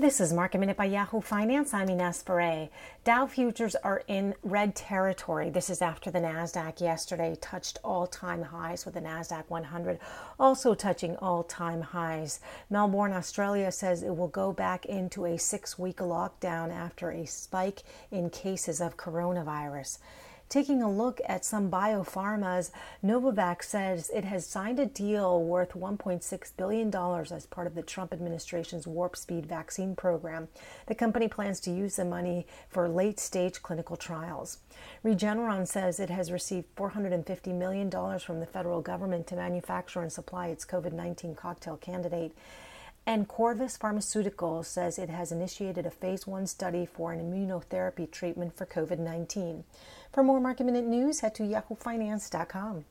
This is Market Minute by Yahoo Finance. I'm Ines Ferre. Dow futures are in red territory. This is after the Nasdaq yesterday touched all-time highs with the Nasdaq 100 also touching all-time highs. Melbourne, Australia says it will go back into a 6-week lockdown after a spike in cases of coronavirus. Taking a look at some biopharmas, Novavax says it has signed a deal worth $1.6 billion as part of the Trump administration's Warp Speed vaccine program. The company plans to use the money for late stage clinical trials. Regeneron says it has received $450 million from the federal government to manufacture and supply its COVID 19 cocktail candidate. And Corvus Pharmaceuticals says it has initiated a phase one study for an immunotherapy treatment for COVID 19. For more market minute news, head to yahoofinance.com.